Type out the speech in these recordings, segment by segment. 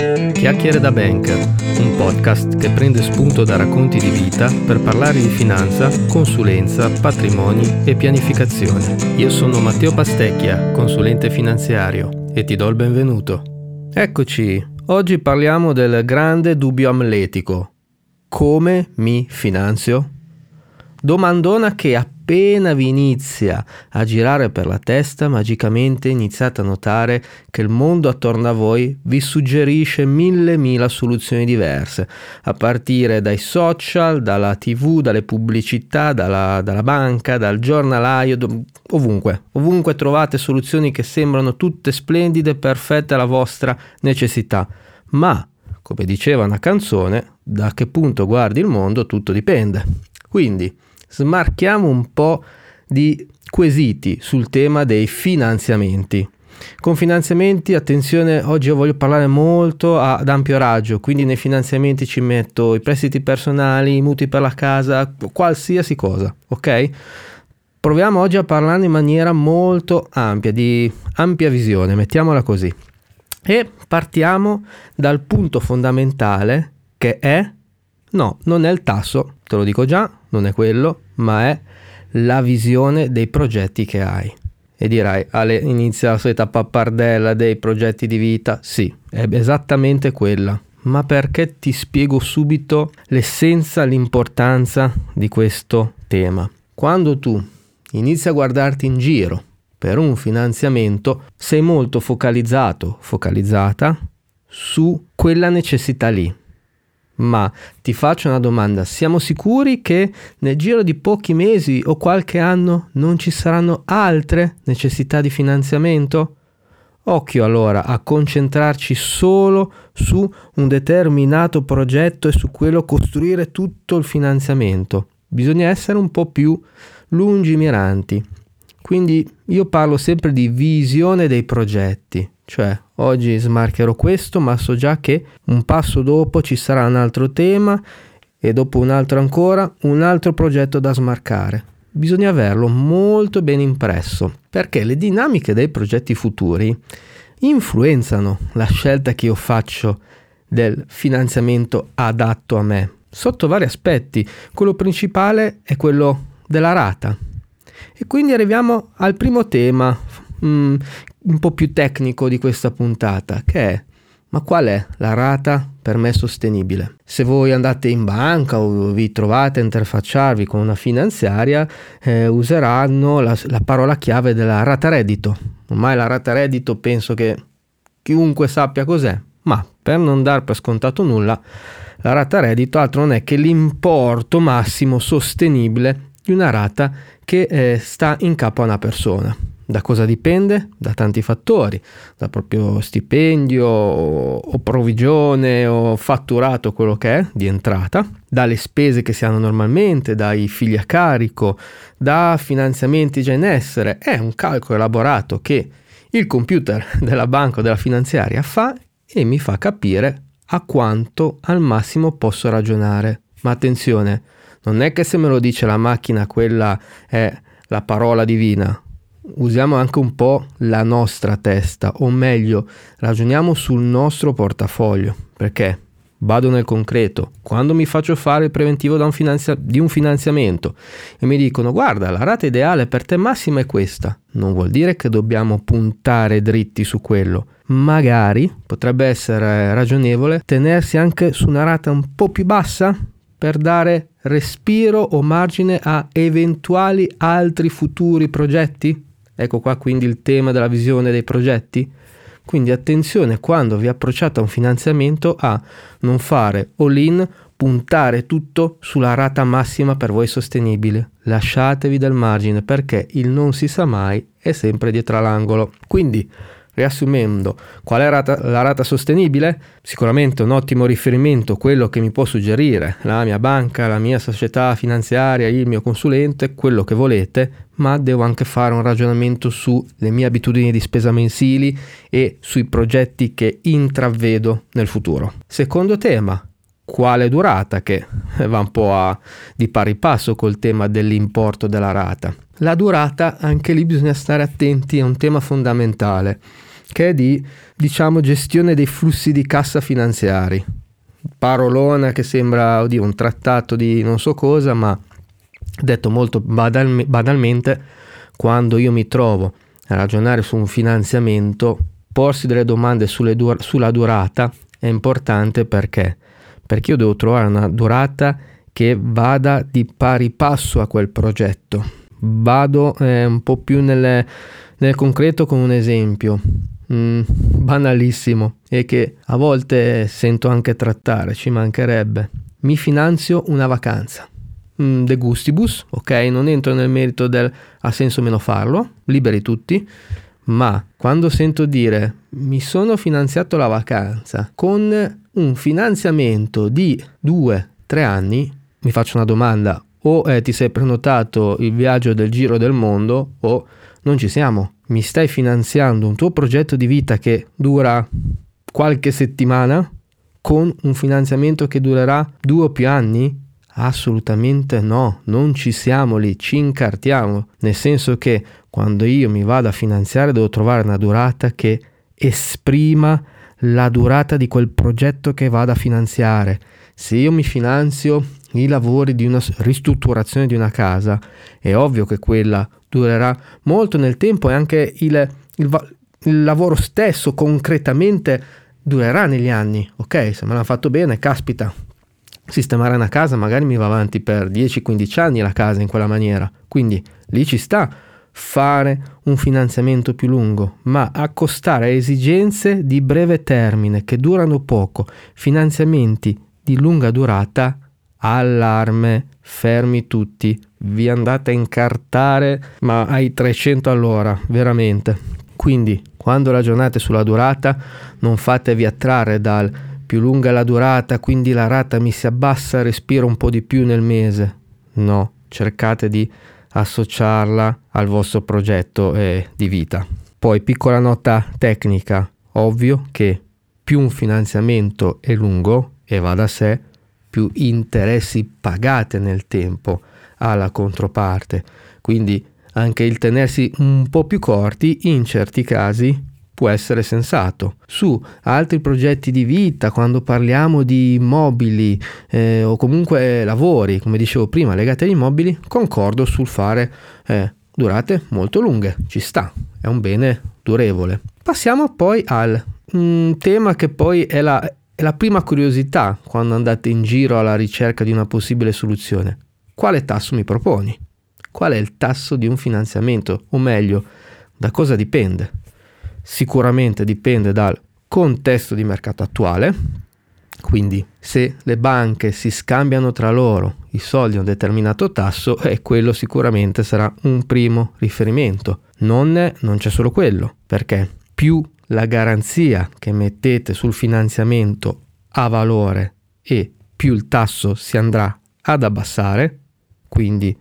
Chiacchiere da Banker, un podcast che prende spunto da racconti di vita per parlare di finanza, consulenza, patrimoni e pianificazione. Io sono Matteo Pastecchia, consulente finanziario, e ti do il benvenuto. Eccoci, oggi parliamo del grande dubbio amletico. Come mi finanzio? Domandona che appena appena vi inizia a girare per la testa, magicamente iniziate a notare che il mondo attorno a voi vi suggerisce mille mila soluzioni diverse, a partire dai social, dalla tv, dalle pubblicità, dalla, dalla banca, dal giornalaio, ovunque. Ovunque trovate soluzioni che sembrano tutte splendide, perfette alla vostra necessità. Ma, come diceva una canzone, da che punto guardi il mondo tutto dipende. Quindi, smarchiamo un po' di quesiti sul tema dei finanziamenti. Con finanziamenti, attenzione, oggi io voglio parlare molto ad ampio raggio, quindi nei finanziamenti ci metto i prestiti personali, i mutui per la casa, qualsiasi cosa, ok? Proviamo oggi a parlarne in maniera molto ampia, di ampia visione, mettiamola così. E partiamo dal punto fondamentale che è, no, non è il tasso, te lo dico già, non è quello, ma è la visione dei progetti che hai. E dirai, Ale, inizia la solita pappardella dei progetti di vita? Sì, è esattamente quella. Ma perché ti spiego subito l'essenza, l'importanza di questo tema? Quando tu inizi a guardarti in giro per un finanziamento, sei molto focalizzato, focalizzata su quella necessità lì ma ti faccio una domanda, siamo sicuri che nel giro di pochi mesi o qualche anno non ci saranno altre necessità di finanziamento? Occhio allora a concentrarci solo su un determinato progetto e su quello costruire tutto il finanziamento. Bisogna essere un po' più lungimiranti. Quindi io parlo sempre di visione dei progetti, cioè oggi smarcherò questo, ma so già che un passo dopo ci sarà un altro tema e dopo un altro ancora un altro progetto da smarcare. Bisogna averlo molto ben impresso, perché le dinamiche dei progetti futuri influenzano la scelta che io faccio del finanziamento adatto a me, sotto vari aspetti. Quello principale è quello della rata. E quindi arriviamo al primo tema, mm, un po' più tecnico di questa puntata, che è ma qual è la rata per me sostenibile? Se voi andate in banca o vi trovate a interfacciarvi con una finanziaria, eh, useranno la, la, parola chiave della rata reddito. Ormai la rata reddito penso che chiunque sappia cos'è, ma per non dar per scontato nulla, la rata reddito altro non è che l'importo massimo sostenibile di una rata che eh, sta in capo a una persona. Da cosa dipende? Da tanti fattori, dal proprio stipendio o provvigione o fatturato, quello che è, di entrata, dalle spese che si hanno normalmente, dai figli a carico, da finanziamenti già in essere. È un calcolo elaborato che il computer della banca o della finanziaria fa e mi fa capire a quanto al massimo posso ragionare. Ma attenzione, non è che se me lo dice la macchina quella è la parola divina usiamo anche un po' la nostra testa, o meglio, ragioniamo sul nostro portafoglio, perché vado nel concreto, quando mi faccio fare il preventivo un finanzia- di un finanziamento e mi dicono guarda la rata ideale per te massima è questa, non vuol dire che dobbiamo puntare dritti su quello, magari potrebbe essere ragionevole tenersi anche su una rata un po' più bassa per dare respiro o margine a eventuali altri futuri progetti? Ecco qua quindi il tema della visione dei progetti. Quindi attenzione quando vi approcciate a un finanziamento a non fare all-in, puntare tutto sulla rata massima per voi sostenibile. Lasciatevi del margine perché il non si sa mai è sempre dietro l'angolo. Quindi Riassumendo, qual è la rata sostenibile? Sicuramente un ottimo riferimento, quello che mi può suggerire la mia banca, la mia società finanziaria, il mio consulente, quello che volete, ma devo anche fare un ragionamento sulle mie abitudini di spesa mensili e sui progetti che intravedo nel futuro. Secondo tema, quale durata che va un po' a, di pari passo col tema dell'importo della rata. La durata, anche lì bisogna stare attenti, è un tema fondamentale. Che è di diciamo gestione dei flussi di cassa finanziari. Parolona che sembra oddio, un trattato di non so cosa, ma detto molto badal- banalmente, quando io mi trovo a ragionare su un finanziamento, porsi delle domande dur- sulla durata è importante perché? Perché io devo trovare una durata che vada di pari passo a quel progetto. Vado eh, un po' più nel, nel concreto con un esempio. Mm, banalissimo e che a volte sento anche trattare, ci mancherebbe. Mi finanzio una vacanza. Mm, de gustibus, ok? Non entro nel merito del ha senso meno farlo, liberi tutti, ma quando sento dire mi sono finanziato la vacanza con un finanziamento di 2-3 anni, mi faccio una domanda, o eh, ti sei prenotato il viaggio del giro del mondo o non ci siamo. Mi stai finanziando un tuo progetto di vita che dura qualche settimana con un finanziamento che durerà due o più anni? Assolutamente no, non ci siamo lì, ci incartiamo, nel senso che quando io mi vado a finanziare devo trovare una durata che esprima la durata di quel progetto che vado a finanziare. Se io mi finanzio i lavori di una ristrutturazione di una casa, è ovvio che quella durerà molto nel tempo e anche il, il, il lavoro stesso concretamente durerà negli anni. Ok, se me l'hanno fatto bene, caspita, sistemare una casa magari mi va avanti per 10-15 anni la casa in quella maniera, quindi lì ci sta fare un finanziamento più lungo, ma accostare a esigenze di breve termine che durano poco, finanziamenti di lunga durata, allarme, fermi tutti, vi andate a incartare ma ai 300 all'ora, veramente. Quindi quando ragionate sulla durata non fatevi attrarre dal più lunga la durata, quindi la rata mi si abbassa, respiro un po' di più nel mese. No, cercate di associarla al vostro progetto eh, di vita. Poi piccola nota tecnica, ovvio che più un finanziamento è lungo e va da sé, più interessi pagate nel tempo alla controparte. Quindi anche il tenersi un po' più corti in certi casi può essere sensato. Su altri progetti di vita, quando parliamo di immobili eh, o comunque lavori, come dicevo prima, legati agli immobili, concordo sul fare eh, durate molto lunghe, ci sta, è un bene durevole. Passiamo poi al un tema che poi è la, è la prima curiosità quando andate in giro alla ricerca di una possibile soluzione. Quale tasso mi proponi? Qual è il tasso di un finanziamento? O meglio, da cosa dipende? sicuramente dipende dal contesto di mercato attuale, quindi se le banche si scambiano tra loro i soldi a un determinato tasso, eh, quello sicuramente sarà un primo riferimento. Non, è, non c'è solo quello, perché più la garanzia che mettete sul finanziamento ha valore e più il tasso si andrà ad abbassare, quindi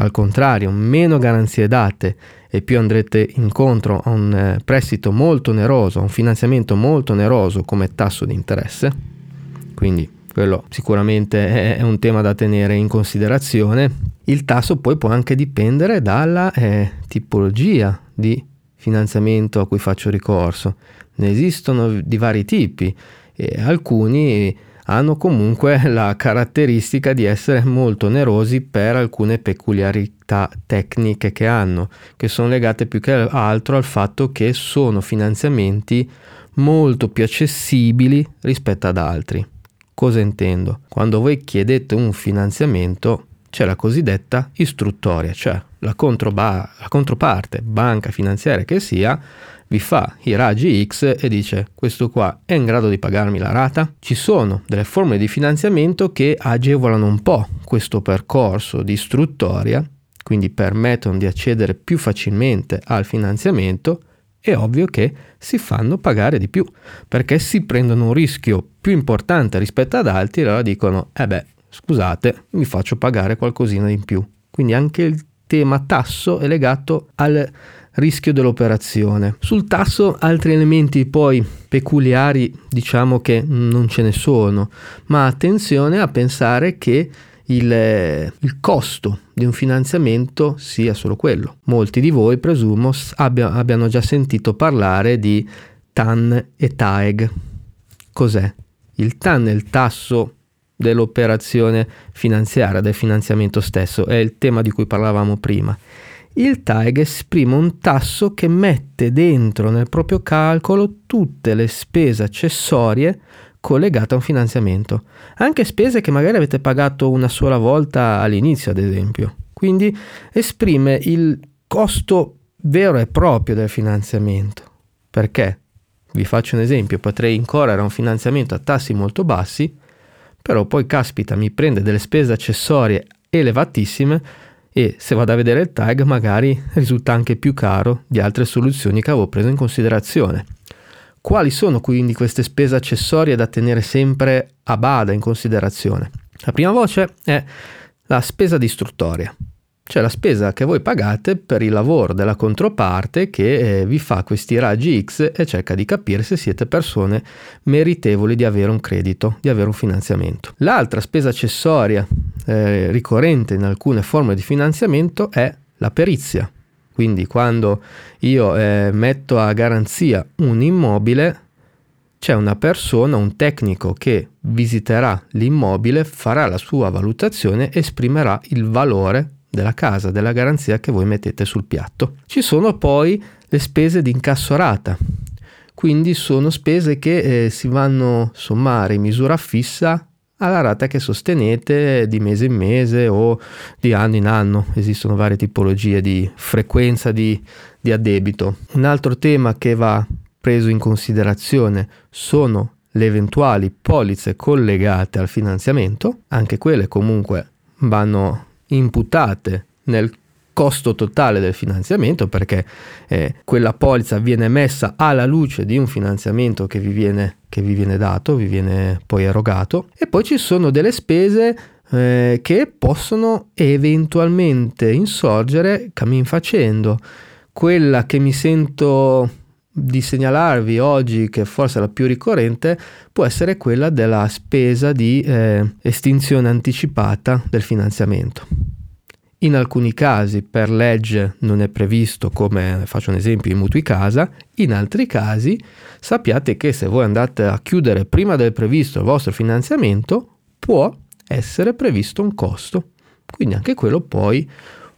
al contrario, meno garanzie date e più andrete incontro a un eh, prestito molto oneroso, a un finanziamento molto oneroso come tasso di interesse. Quindi quello sicuramente è un tema da tenere in considerazione. Il tasso poi può anche dipendere dalla eh, tipologia di finanziamento a cui faccio ricorso. Ne esistono di vari tipi e alcuni hanno comunque la caratteristica di essere molto onerosi per alcune peculiarità tecniche che hanno, che sono legate più che altro al fatto che sono finanziamenti molto più accessibili rispetto ad altri. Cosa intendo? Quando voi chiedete un finanziamento c'è la cosiddetta istruttoria, cioè la, la controparte, banca finanziaria che sia, vi fa i raggi X e dice questo qua è in grado di pagarmi la rata? Ci sono delle forme di finanziamento che agevolano un po' questo percorso di istruttoria, quindi permettono di accedere più facilmente al finanziamento, è ovvio che si fanno pagare di più, perché si prendono un rischio più importante rispetto ad altri e allora dicono, eh beh, scusate, mi faccio pagare qualcosina in più. Quindi anche il tema tasso è legato al rischio dell'operazione. Sul tasso altri elementi poi peculiari diciamo che non ce ne sono, ma attenzione a pensare che il, il, costo di un finanziamento sia solo quello. Molti di voi, presumo, abbia, abbiano già sentito parlare di TAN e TAEG. Cos'è? Il TAN è il tasso dell'operazione finanziaria, del finanziamento stesso, è il tema di cui parlavamo prima. Il TAEG esprime un tasso che mette dentro nel proprio calcolo tutte le spese accessorie collegata a un finanziamento, anche spese che magari avete pagato una sola volta all'inizio, ad esempio. Quindi esprime il costo vero e proprio del finanziamento. Perché? Vi faccio un esempio, potrei incorrere a un finanziamento a tassi molto bassi, però poi caspita, mi prende delle spese accessorie elevatissime e se vado a vedere il tag magari risulta anche più caro di altre soluzioni che avevo preso in considerazione. Quali sono quindi queste spese accessorie da tenere sempre a bada in considerazione? La prima voce è la spesa di istruttoria, cioè la spesa che voi pagate per il lavoro della controparte che eh, vi fa questi raggi X e cerca di capire se siete persone meritevoli di avere un credito, di avere un finanziamento. L'altra spesa accessoria eh, ricorrente in alcune forme di finanziamento è la perizia, quindi quando io eh, metto a garanzia un immobile, c'è una persona, un tecnico che visiterà l'immobile, farà la sua valutazione, esprimerà il valore della casa, della garanzia che voi mettete sul piatto. Ci sono poi le spese di incassorata, quindi sono spese che eh, si vanno sommare in misura fissa alla rata che sostenete di mese in mese o di anno in anno. Esistono varie tipologie di frequenza di, di addebito. Un altro tema che va preso in considerazione sono le eventuali polizze collegate al finanziamento, anche quelle comunque vanno imputate nel costo totale del finanziamento perché eh, quella polizza viene messa alla luce di un finanziamento che vi, viene, che vi viene dato, vi viene poi erogato e poi ci sono delle spese eh, che possono eventualmente insorgere cammin facendo. Quella che mi sento di segnalarvi oggi, che forse è la più ricorrente, può essere quella della spesa di eh, estinzione anticipata del finanziamento. In alcuni casi per legge non è previsto, come faccio un esempio, i mutui casa, in altri casi sappiate che se voi andate a chiudere prima del previsto il vostro finanziamento, può essere previsto un costo. Quindi anche quello poi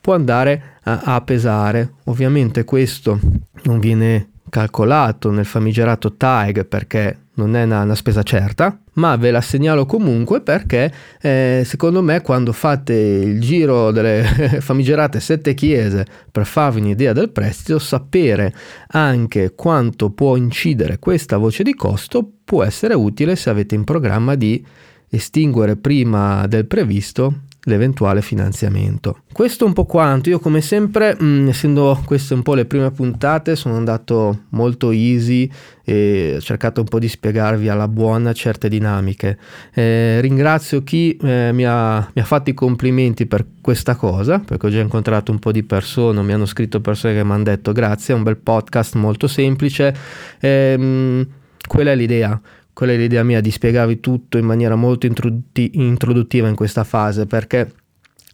può andare a, a pesare. Ovviamente questo non viene calcolato nel famigerato TAG perché non è una, una, spesa certa, ma ve la segnalo comunque perché eh, secondo me quando fate il giro delle famigerate sette chiese per farvi un'idea del prestito, sapere anche quanto può incidere questa voce di costo può essere utile se avete in programma di estinguere prima del previsto l'eventuale finanziamento. Questo è un po' quanto, io come sempre, mh, mm, essendo queste un po' le prime puntate, sono andato molto easy e ho cercato un po' di spiegarvi alla buona certe dinamiche. Eh, ringrazio chi eh, mi, ha, mi, ha, fatto i complimenti per questa cosa, perché ho già incontrato un po' di persone, mi hanno scritto persone che mi hanno detto grazie, è un bel podcast molto semplice. Eh, mh, quella è l'idea quella è l'idea mia di spiegarvi tutto in maniera molto introduttiva in questa fase perché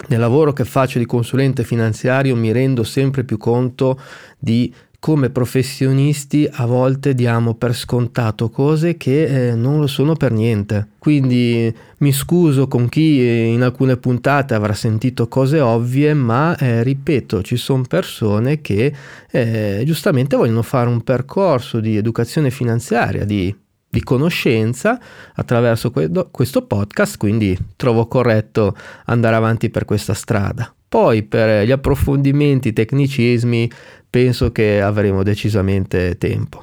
nel lavoro che faccio di consulente finanziario mi rendo sempre più conto di come professionisti a volte diamo per scontato cose che eh, non lo sono per niente. Quindi mi scuso con chi in alcune puntate avrà sentito cose ovvie, ma eh, ripeto, ci sono persone che eh, giustamente vogliono fare un percorso di educazione finanziaria, di di conoscenza attraverso questo podcast, quindi trovo corretto andare avanti per questa strada. Poi per gli approfondimenti, i tecnicismi, penso che avremo decisamente tempo.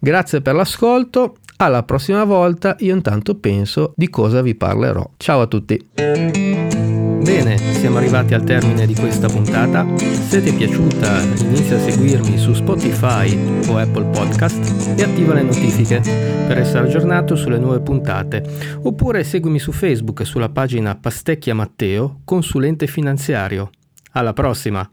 Grazie per l'ascolto, alla prossima volta io intanto penso di cosa vi parlerò. Ciao a tutti! Bene, siamo arrivati al termine di questa puntata. Se ti è piaciuta, inizia a seguirmi su Spotify o Apple Podcast e attiva le notifiche per essere aggiornato sulle nuove puntate. Oppure seguimi su Facebook sulla pagina Pastecchia Matteo, consulente finanziario. Alla prossima!